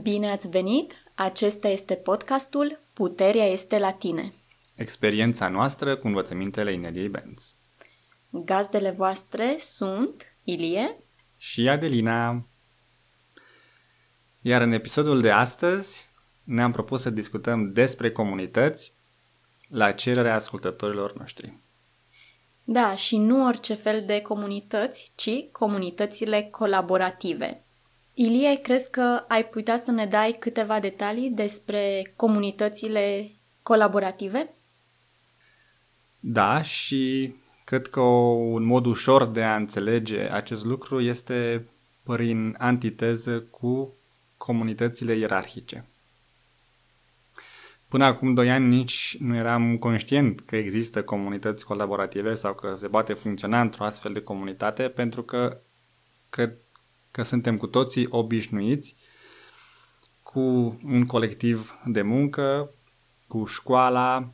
Bine ați venit! Acesta este podcastul Puterea este la tine. Experiența noastră cu învățămintele Ineliei Benz. Gazdele voastre sunt Ilie și Adelina. Iar în episodul de astăzi ne-am propus să discutăm despre comunități la cererea ascultătorilor noștri. Da, și nu orice fel de comunități, ci comunitățile colaborative. Ilie, crezi că ai putea să ne dai câteva detalii despre comunitățile colaborative? Da, și cred că un mod ușor de a înțelege acest lucru este prin antiteză cu comunitățile ierarhice. Până acum doi ani nici nu eram conștient că există comunități colaborative sau că se poate funcționa într-o astfel de comunitate, pentru că cred că suntem cu toții obișnuiți cu un colectiv de muncă, cu școala,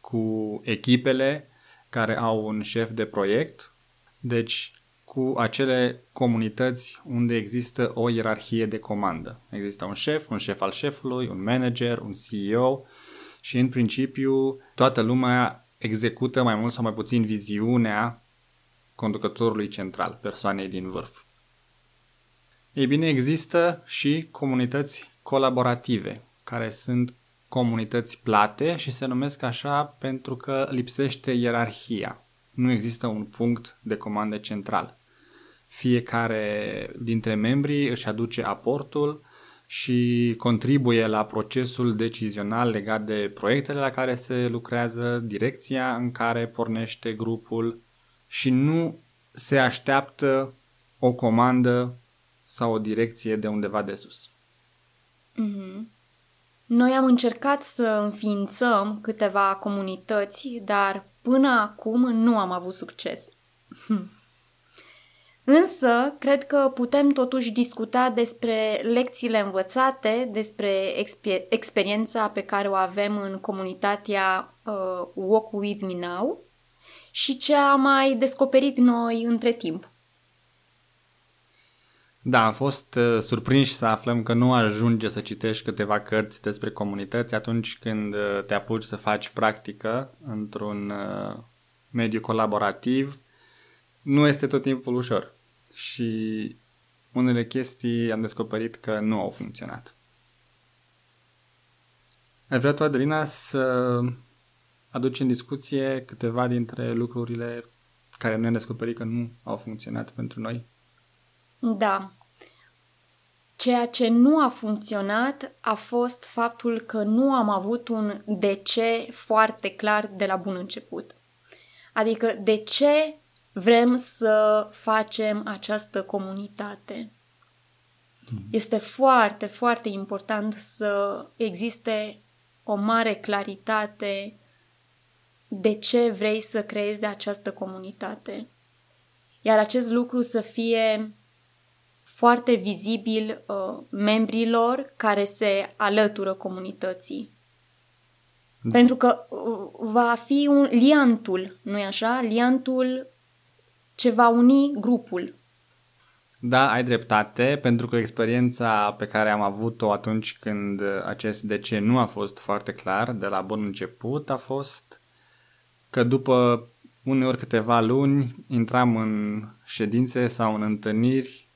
cu echipele care au un șef de proiect, deci cu acele comunități unde există o ierarhie de comandă. Există un șef, un șef al șefului, un manager, un CEO și în principiu toată lumea execută mai mult sau mai puțin viziunea conducătorului central, persoanei din vârf. Ei bine, există și comunități colaborative, care sunt comunități plate și se numesc așa pentru că lipsește ierarhia. Nu există un punct de comandă central. Fiecare dintre membrii își aduce aportul și contribuie la procesul decizional legat de proiectele la care se lucrează, direcția în care pornește grupul și nu se așteaptă o comandă sau o direcție de undeva de sus. Mm-hmm. Noi am încercat să înființăm câteva comunități, dar până acum nu am avut succes. Hm. Însă, cred că putem totuși discuta despre lecțiile învățate, despre exper- experiența pe care o avem în comunitatea uh, Walk With Me Now și ce am mai descoperit noi între timp. Da, am fost uh, surprinși să aflăm că nu ajunge să citești câteva cărți despre comunități atunci când uh, te apuci să faci practică într-un uh, mediu colaborativ. Nu este tot timpul ușor și unele chestii am descoperit că nu au funcționat. Ai vrea tu, Adelina, să aduci în discuție câteva dintre lucrurile care noi am descoperit că nu au funcționat pentru noi? Da. Ceea ce nu a funcționat a fost faptul că nu am avut un de ce foarte clar de la bun început. Adică de ce vrem să facem această comunitate. Mm. Este foarte, foarte important să existe o mare claritate de ce vrei să creezi această comunitate. Iar acest lucru să fie foarte vizibil uh, membrilor care se alătură comunității. Da. Pentru că uh, va fi un liantul, nu-i așa? Liantul ce va uni grupul. Da, ai dreptate, pentru că experiența pe care am avut-o atunci când acest de ce nu a fost foarte clar de la bun început a fost că după uneori câteva luni intram în ședințe sau în întâlniri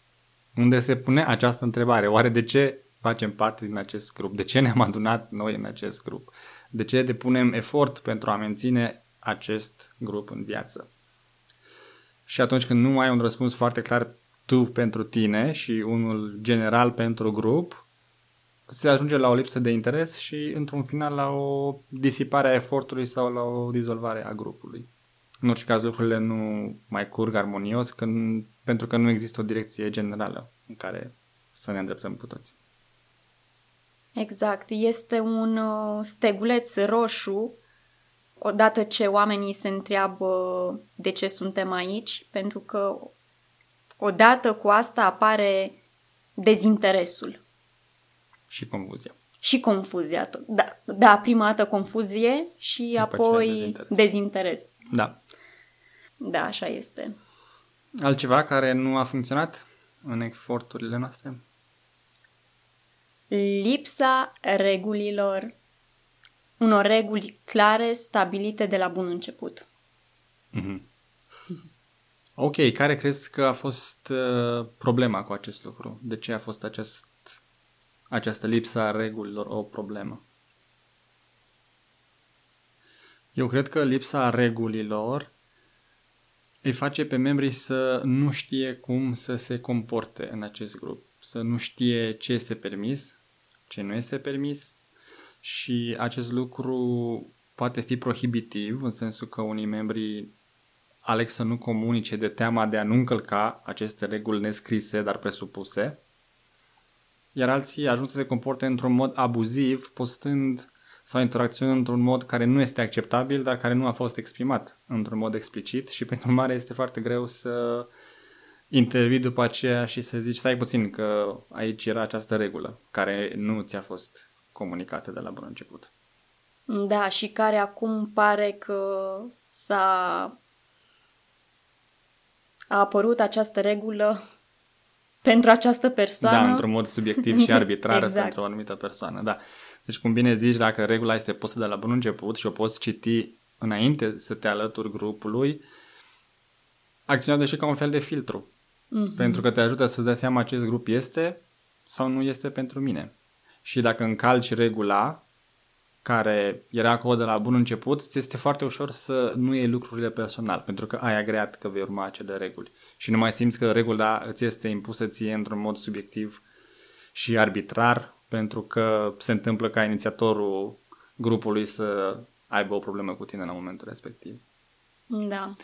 unde se pune această întrebare. Oare de ce facem parte din acest grup? De ce ne-am adunat noi în acest grup? De ce depunem efort pentru a menține acest grup în viață? Și atunci când nu ai un răspuns foarte clar tu pentru tine și unul general pentru grup, se ajunge la o lipsă de interes și, într-un final, la o disipare a efortului sau la o dizolvare a grupului. În orice caz, lucrurile nu mai curg armonios când, pentru că nu există o direcție generală în care să ne îndreptăm cu toții. Exact. Este un uh, steguleț roșu odată ce oamenii se întreabă de ce suntem aici, pentru că odată cu asta apare dezinteresul. Și confuzia. Și confuzia. Da, da prima dată confuzie și După apoi dezinteres. dezinteres. Da. Da, așa este. Altceva care nu a funcționat în eforturile noastre? Lipsa regulilor, unor reguli clare stabilite de la bun început. Mm-hmm. Ok, care crezi că a fost uh, problema cu acest lucru? De ce a fost acest, această lipsă a regulilor o problemă? Eu cred că lipsa regulilor îi face pe membrii să nu știe cum să se comporte în acest grup, să nu știe ce este permis, ce nu este permis. Și acest lucru poate fi prohibitiv în sensul că unii membri aleg să nu comunice de teama de a nu încălca aceste reguli nescrise, dar presupuse, iar alții ajung să se comporte într-un mod abuziv, postând sau interacționând într-un mod care nu este acceptabil, dar care nu a fost exprimat într-un mod explicit și, prin urmare, este foarte greu să intervii după aceea și să zici, stai puțin că aici era această regulă care nu ți-a fost comunicată de la bun început. Da, și care acum pare că s-a a apărut această regulă pentru această persoană. Da, într-un mod subiectiv și arbitrar exact. pentru o anumită persoană, da. Deci, cum bine zici, dacă regula este pusă de la bun început și o poți citi înainte să te alături grupului, acționează și ca un fel de filtru. Mm-hmm. Pentru că te ajută să-ți dai seama acest grup este sau nu este pentru mine. Și dacă încalci regula care era acolo de la bun început, ți este foarte ușor să nu iei lucrurile personal, pentru că ai agreat că vei urma acele reguli. Și nu mai simți că regula îți este impusă ție într-un mod subiectiv și arbitrar, pentru că se întâmplă ca inițiatorul grupului să aibă o problemă cu tine la momentul respectiv. Da.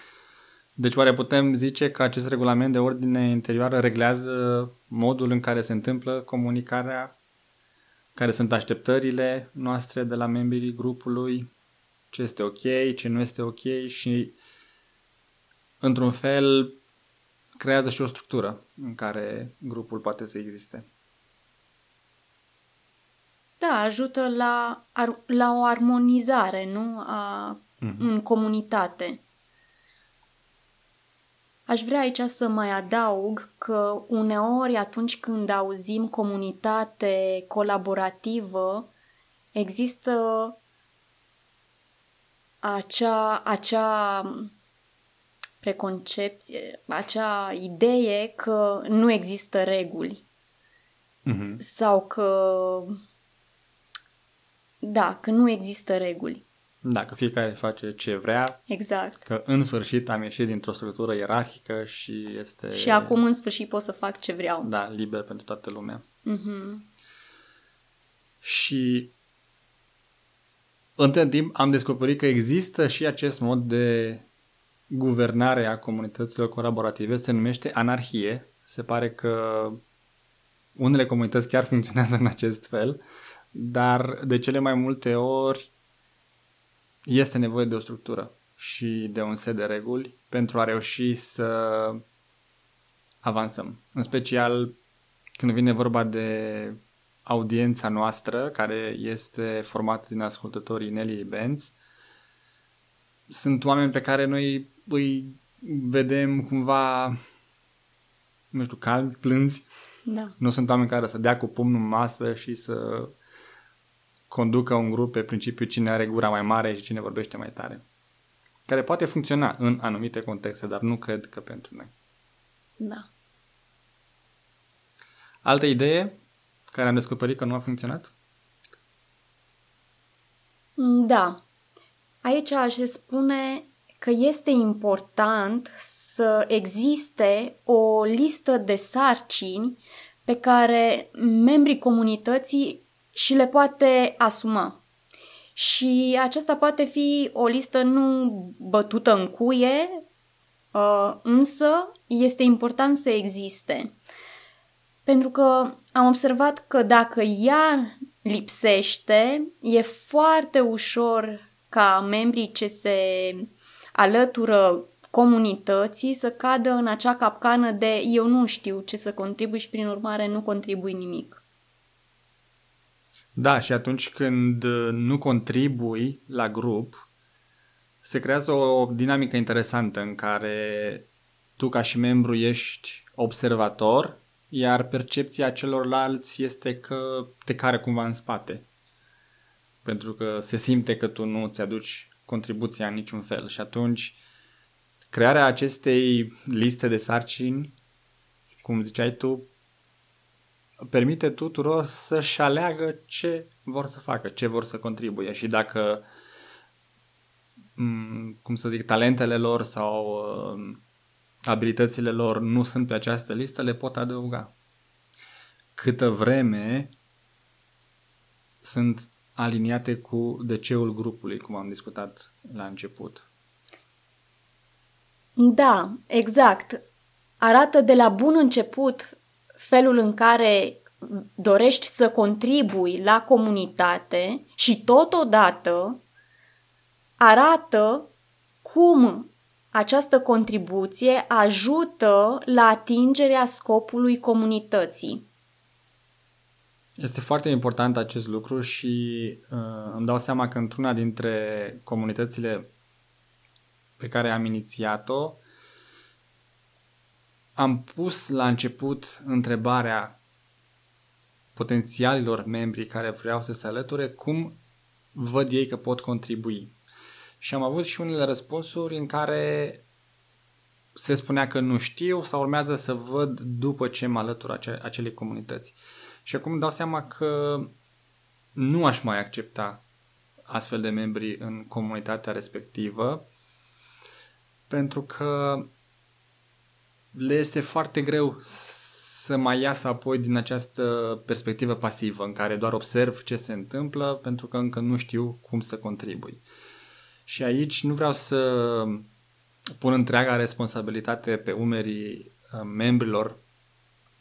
Deci oare putem zice că acest regulament de ordine interioară reglează modul în care se întâmplă comunicarea, care sunt așteptările noastre de la membrii grupului, ce este ok, ce nu este ok și într-un fel creează și o structură în care grupul poate să existe. Da, ajută la, la o armonizare, nu? A, mm-hmm. În comunitate. Aș vrea aici să mai adaug că uneori atunci când auzim comunitate colaborativă, există acea, acea preconcepție, acea idee că nu există reguli. Mm-hmm. Sau că da, că nu există reguli. Da, că fiecare face ce vrea. Exact. Că în sfârșit am ieșit dintr-o structură ierarhică și este... Și acum în sfârșit pot să fac ce vreau. Da, liber pentru toată lumea. Mm-hmm. Și între timp am descoperit că există și acest mod de guvernare a comunităților colaborative, se numește anarhie. Se pare că unele comunități chiar funcționează în acest fel, dar de cele mai multe ori este nevoie de o structură și de un set de reguli pentru a reuși să avansăm. În special când vine vorba de audiența noastră, care este formată din ascultătorii Nelly Benz, sunt oameni pe care noi îi vedem cumva, nu știu, calmi, plânzi. Da. Nu sunt oameni care să dea cu pumnul în masă și să conducă un grup pe principiu cine are gura mai mare și cine vorbește mai tare. Care poate funcționa în anumite contexte, dar nu cred că pentru noi. Da. Altă idee care am descoperit că nu a funcționat? Da. Aici aș spune că este important să existe o listă de sarcini pe care membrii comunității și le poate asuma. Și aceasta poate fi o listă nu bătută în cuie, uh, însă este important să existe. Pentru că am observat că dacă ea lipsește, e foarte ușor ca membrii ce se alătură comunității să cadă în acea capcană de eu nu știu ce să contribui și prin urmare nu contribui nimic. Da, și atunci când nu contribui la grup, se creează o dinamică interesantă în care tu ca și membru ești observator iar percepția celorlalți este că te care cumva în spate. Pentru că se simte că tu nu ți-aduci contribuția în niciun fel și atunci crearea acestei liste de sarcini, cum ziceai tu, permite tuturor să-și aleagă ce vor să facă, ce vor să contribuie și dacă, cum să zic, talentele lor sau uh, abilitățile lor nu sunt pe această listă, le pot adăuga. Câtă vreme sunt aliniate cu DC-ul grupului, cum am discutat la început. Da, exact. Arată de la bun început felul în care dorești să contribui la comunitate și totodată arată cum această contribuție ajută la atingerea scopului comunității. Este foarte important acest lucru și uh, îmi dau seama că într-una dintre comunitățile pe care am inițiat-o, am pus la început întrebarea potențialilor membri care vreau să se alăture cum văd ei că pot contribui. Și am avut și unele răspunsuri în care se spunea că nu știu sau urmează să văd după ce mă alătur ace- acelei comunități. Și acum îmi dau seama că nu aș mai accepta astfel de membri în comunitatea respectivă pentru că le este foarte greu să mai iasă apoi din această perspectivă pasivă în care doar observ ce se întâmplă pentru că încă nu știu cum să contribui. Și aici nu vreau să pun întreaga responsabilitate pe umerii uh, membrilor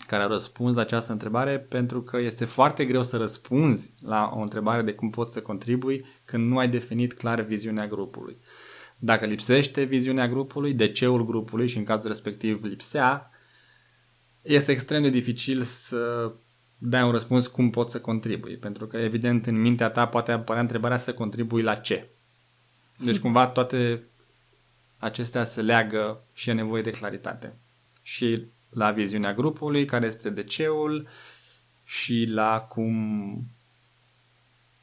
care au răspuns la această întrebare pentru că este foarte greu să răspunzi la o întrebare de cum poți să contribui când nu ai definit clar viziunea grupului. Dacă lipsește viziunea grupului, de ceul grupului și în cazul respectiv lipsea, este extrem de dificil să dai un răspuns cum poți să contribui, pentru că evident în mintea ta poate apărea întrebarea să contribui la ce. Deci cumva toate acestea se leagă și e nevoie de claritate. Și la viziunea grupului, care este de ceul, și la cum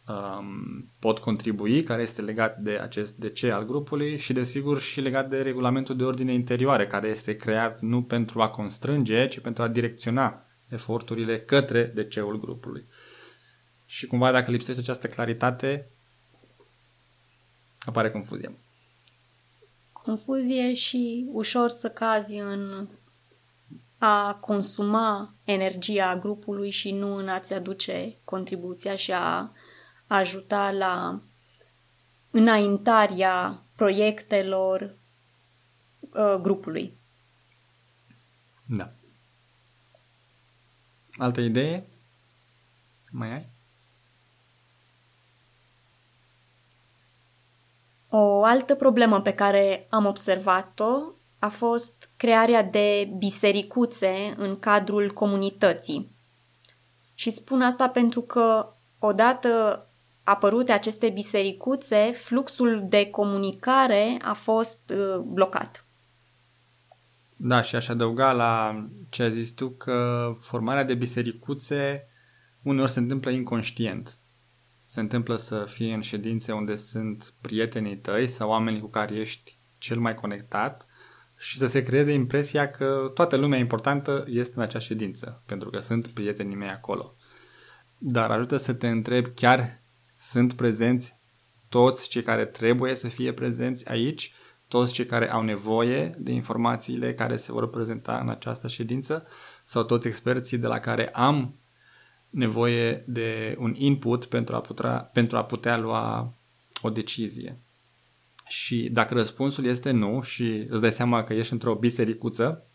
um, pot contribui, care este legat de acest DC al grupului și desigur și legat de regulamentul de ordine interioare, care este creat nu pentru a constrânge, ci pentru a direcționa eforturile către DC-ul grupului. Și cumva dacă lipsește această claritate, apare confuzie. Confuzie și ușor să cazi în a consuma energia grupului și nu în a-ți aduce contribuția și a ajuta la înaintarea proiectelor uh, grupului. Da. Altă idee? Mai ai? O altă problemă pe care am observat-o a fost crearea de bisericuțe în cadrul comunității. Și spun asta pentru că odată apărute aceste bisericuțe, fluxul de comunicare a fost uh, blocat. Da, și aș adăuga la ce ai zis tu că formarea de bisericuțe uneori se întâmplă inconștient. Se întâmplă să fie în ședințe unde sunt prietenii tăi sau oamenii cu care ești cel mai conectat și să se creeze impresia că toată lumea importantă este în acea ședință, pentru că sunt prietenii mei acolo. Dar ajută să te întrebi chiar sunt prezenți toți cei care trebuie să fie prezenți aici, toți cei care au nevoie de informațiile care se vor prezenta în această ședință sau toți experții de la care am nevoie de un input pentru a putea, pentru a putea lua o decizie. Și dacă răspunsul este nu și îți dai seama că ești într-o bisericuță,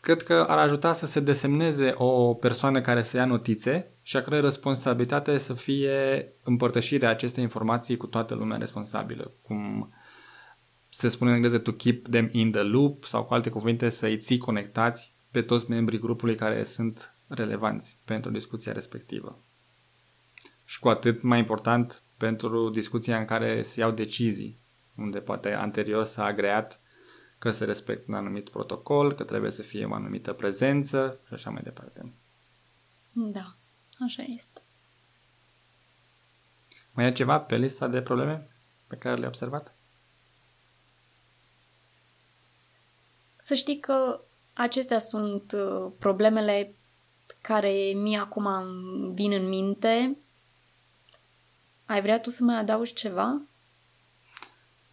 cred că ar ajuta să se desemneze o persoană care să ia notițe și a cărei responsabilitate să fie împărtășirea acestei informații cu toată lumea responsabilă, cum se spune în engleză to keep them in the loop sau cu alte cuvinte să-i ții conectați pe toți membrii grupului care sunt relevanți pentru discuția respectivă. Și cu atât mai important pentru discuția în care se iau decizii, unde poate anterior s-a agreat că se respectă un anumit protocol, că trebuie să fie o anumită prezență și așa mai departe. Da, așa este. Mai e ceva pe lista de probleme pe care le-ai observat? Să știi că acestea sunt uh, problemele care mie acum vin în minte. Ai vrea tu să mai adaugi ceva?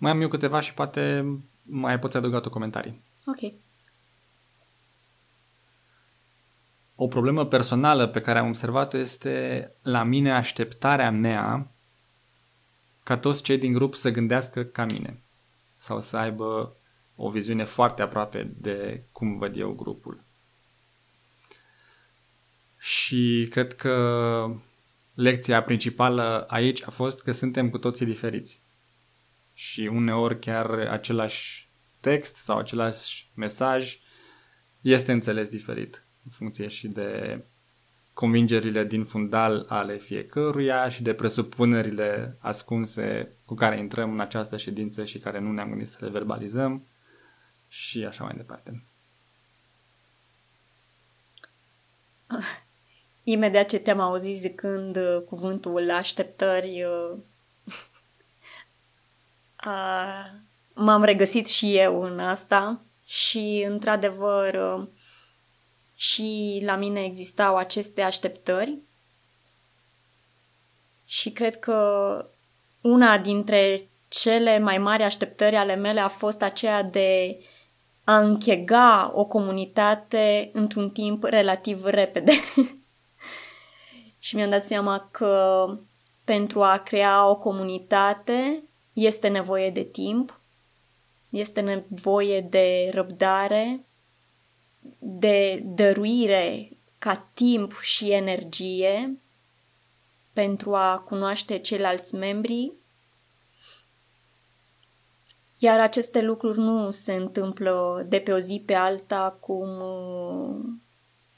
Mai am eu câteva și poate mai poți adăuga tu comentarii. Ok. O problemă personală pe care am observat-o este la mine așteptarea mea ca toți cei din grup să gândească ca mine sau să aibă o viziune foarte aproape de cum văd eu grupul. Și cred că lecția principală aici a fost că suntem cu toții diferiți. Și uneori chiar același text sau același mesaj este înțeles diferit în funcție și de convingerile din fundal ale fiecăruia și de presupunerile ascunse cu care intrăm în această ședință și care nu ne-am gândit să le verbalizăm și așa mai departe. Imediat ce te-am auzit zicând uh, cuvântul așteptări, uh, uh, m-am regăsit și eu în asta și, într-adevăr, uh, și la mine existau aceste așteptări și cred că una dintre cele mai mari așteptări ale mele a fost aceea de a închega o comunitate într-un timp relativ repede. și mi-am dat seama că pentru a crea o comunitate este nevoie de timp, este nevoie de răbdare, de dăruire ca timp și energie pentru a cunoaște ceilalți membri. Iar aceste lucruri nu se întâmplă de pe o zi pe alta cum uh,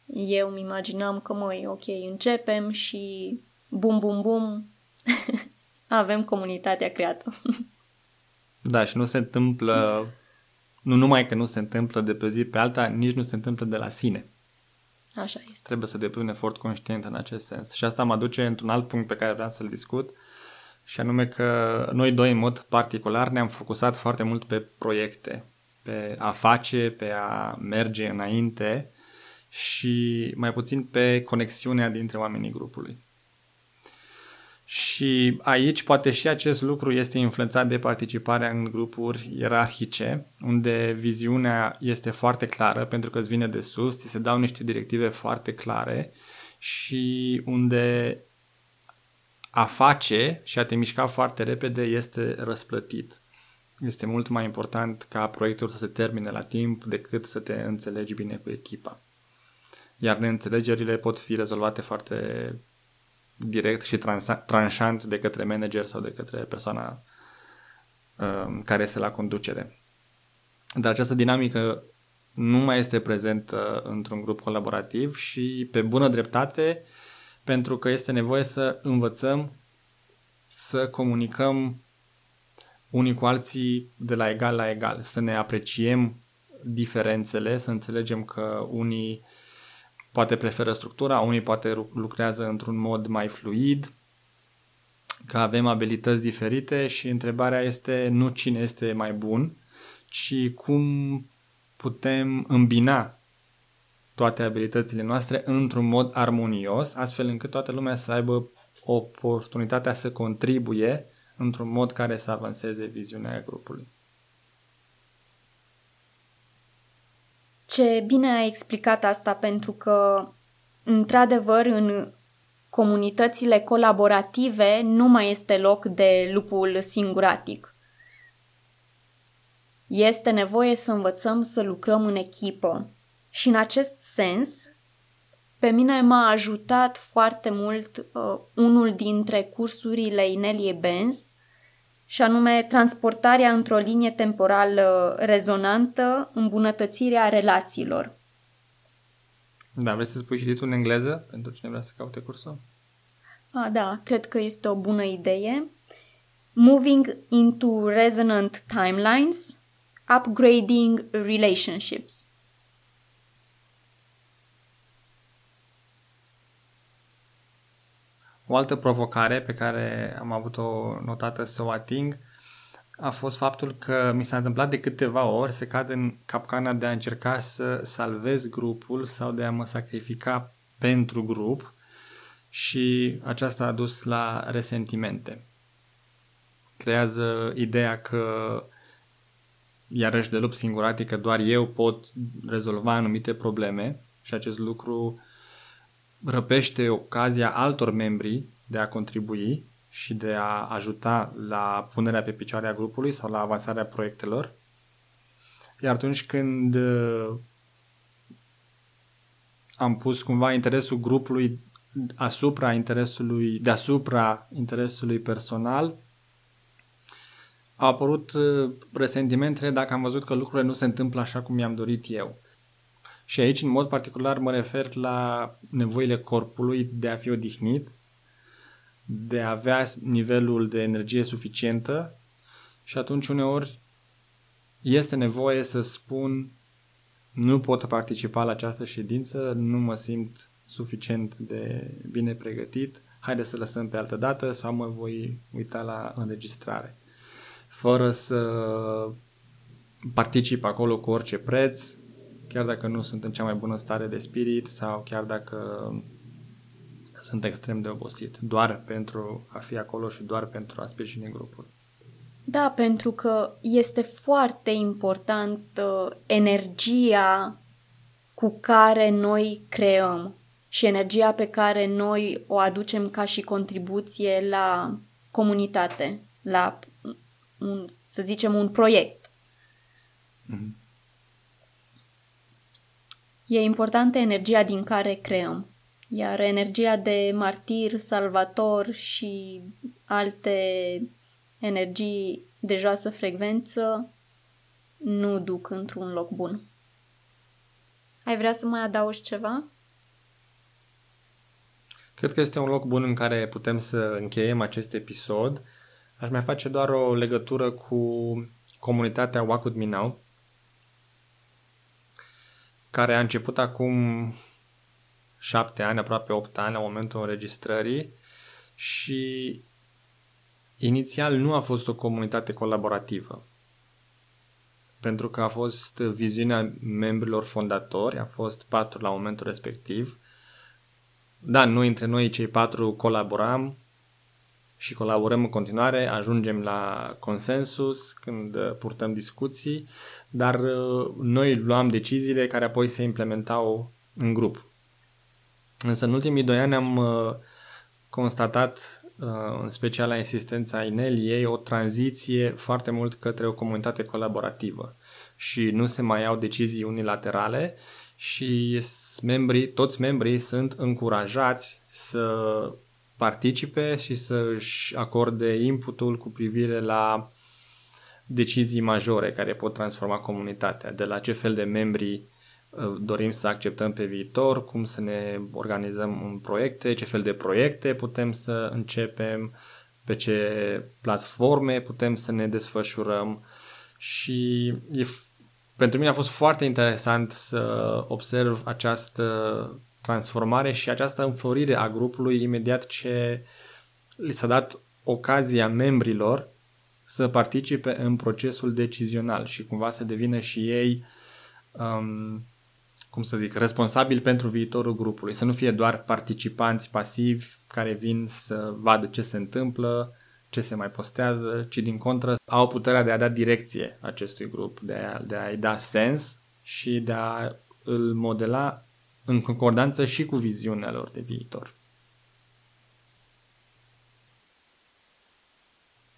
eu îmi imaginam că, măi, ok, începem și bum, bum, bum, avem comunitatea creată. da, și nu se întâmplă, nu numai că nu se întâmplă de pe o zi pe alta, nici nu se întâmplă de la sine. Așa este. Trebuie să depui un efort conștient în acest sens. Și asta mă duce într-un alt punct pe care vreau să-l discut, uh, și anume că noi doi în mod particular ne-am focusat foarte mult pe proiecte, pe a face, pe a merge înainte și mai puțin pe conexiunea dintre oamenii grupului. Și aici poate și acest lucru este influențat de participarea în grupuri ierarhice, unde viziunea este foarte clară pentru că îți vine de sus, ți se dau niște directive foarte clare și unde a face și a te mișca foarte repede este răsplătit. Este mult mai important ca proiectul să se termine la timp decât să te înțelegi bine cu echipa. Iar neînțelegerile pot fi rezolvate foarte direct și tranșant de către manager sau de către persoana uh, care este la conducere. Dar această dinamică nu mai este prezentă într-un grup colaborativ și pe bună dreptate pentru că este nevoie să învățăm să comunicăm unii cu alții de la egal la egal, să ne apreciem diferențele, să înțelegem că unii poate preferă structura, unii poate lucrează într-un mod mai fluid, că avem abilități diferite și întrebarea este nu cine este mai bun, ci cum putem îmbina toate abilitățile noastre într-un mod armonios, astfel încât toată lumea să aibă oportunitatea să contribuie într-un mod care să avanseze viziunea grupului. Ce bine ai explicat asta pentru că, într-adevăr, în comunitățile colaborative nu mai este loc de lupul singuratic. Este nevoie să învățăm să lucrăm în echipă, și în acest sens, pe mine m-a ajutat foarte mult uh, unul dintre cursurile Inelie Benz, și anume transportarea într-o linie temporală rezonantă, îmbunătățirea relațiilor. Da, vrei să spui și titlul în engleză pentru cine vrea să caute cursul? Ah, da, cred că este o bună idee. Moving into Resonant Timelines – upgrading relationships. O altă provocare pe care am avut-o notată să o ating a fost faptul că mi s-a întâmplat de câteva ori să cad în capcana de a încerca să salvez grupul sau de a mă sacrifica pentru grup și aceasta a dus la resentimente. Creează ideea că iarăși de lup singuratic că doar eu pot rezolva anumite probleme și acest lucru răpește ocazia altor membri de a contribui și de a ajuta la punerea pe picioare a grupului sau la avansarea proiectelor. Iar atunci când uh, am pus cumva interesul grupului asupra interesului, deasupra interesului personal, au apărut uh, resentimentele dacă am văzut că lucrurile nu se întâmplă așa cum mi-am dorit eu. Și aici, în mod particular, mă refer la nevoile corpului de a fi odihnit, de a avea nivelul de energie suficientă și atunci uneori este nevoie să spun nu pot participa la această ședință, nu mă simt suficient de bine pregătit, haide să lăsăm pe altă dată sau mă voi uita la înregistrare. Fără să particip acolo cu orice preț, chiar dacă nu sunt în cea mai bună stare de spirit sau chiar dacă sunt extrem de obosit, doar pentru a fi acolo și doar pentru a sprijini grupul. Da, pentru că este foarte important uh, energia cu care noi creăm și energia pe care noi o aducem ca și contribuție la comunitate, la, un, să zicem, un proiect. Mm-hmm. E importantă energia din care creăm. Iar energia de martir, salvator și alte energii de joasă frecvență nu duc într-un loc bun. Ai vrea să mai adaugi ceva? Cred că este un loc bun în care putem să încheiem acest episod. Aș mai face doar o legătură cu comunitatea Walk With Me Now, care a început acum șapte ani, aproape opt ani la momentul înregistrării și inițial nu a fost o comunitate colaborativă. Pentru că a fost viziunea membrilor fondatori, a fost patru la momentul respectiv. Da, noi între noi cei patru colaboram și colaborăm în continuare, ajungem la consensus când purtăm discuții, dar uh, noi luam deciziile care apoi se implementau în grup. Însă în ultimii doi ani am uh, constatat, uh, în special la insistența Ineliei, o tranziție foarte mult către o comunitate colaborativă și nu se mai iau decizii unilaterale și membrii, toți membrii sunt încurajați să participe și să își acorde inputul cu privire la decizii majore care pot transforma comunitatea, de la ce fel de membri uh, dorim să acceptăm pe viitor, cum să ne organizăm în proiecte, ce fel de proiecte putem să începem, pe ce platforme putem să ne desfășurăm. Și e, pentru mine a fost foarte interesant să observ această transformare și această înflorire a grupului imediat ce li s-a dat ocazia membrilor să participe în procesul decizional și cumva să devină și ei, um, cum să zic, responsabili pentru viitorul grupului. Să nu fie doar participanți pasivi care vin să vadă ce se întâmplă, ce se mai postează, ci din contră au puterea de a da direcție acestui grup, de, a, de a-i da sens și de a îl modela în concordanță și cu viziunea lor de viitor.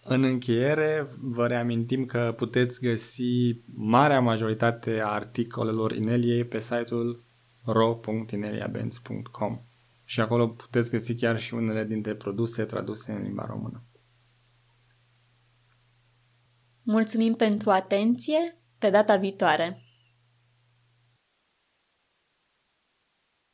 În încheiere, vă reamintim că puteți găsi marea majoritate a articolelor Ineliei pe site-ul ro.ineliabenz.com și acolo puteți găsi chiar și unele dintre produse traduse în limba română. Mulțumim pentru atenție! Pe data viitoare!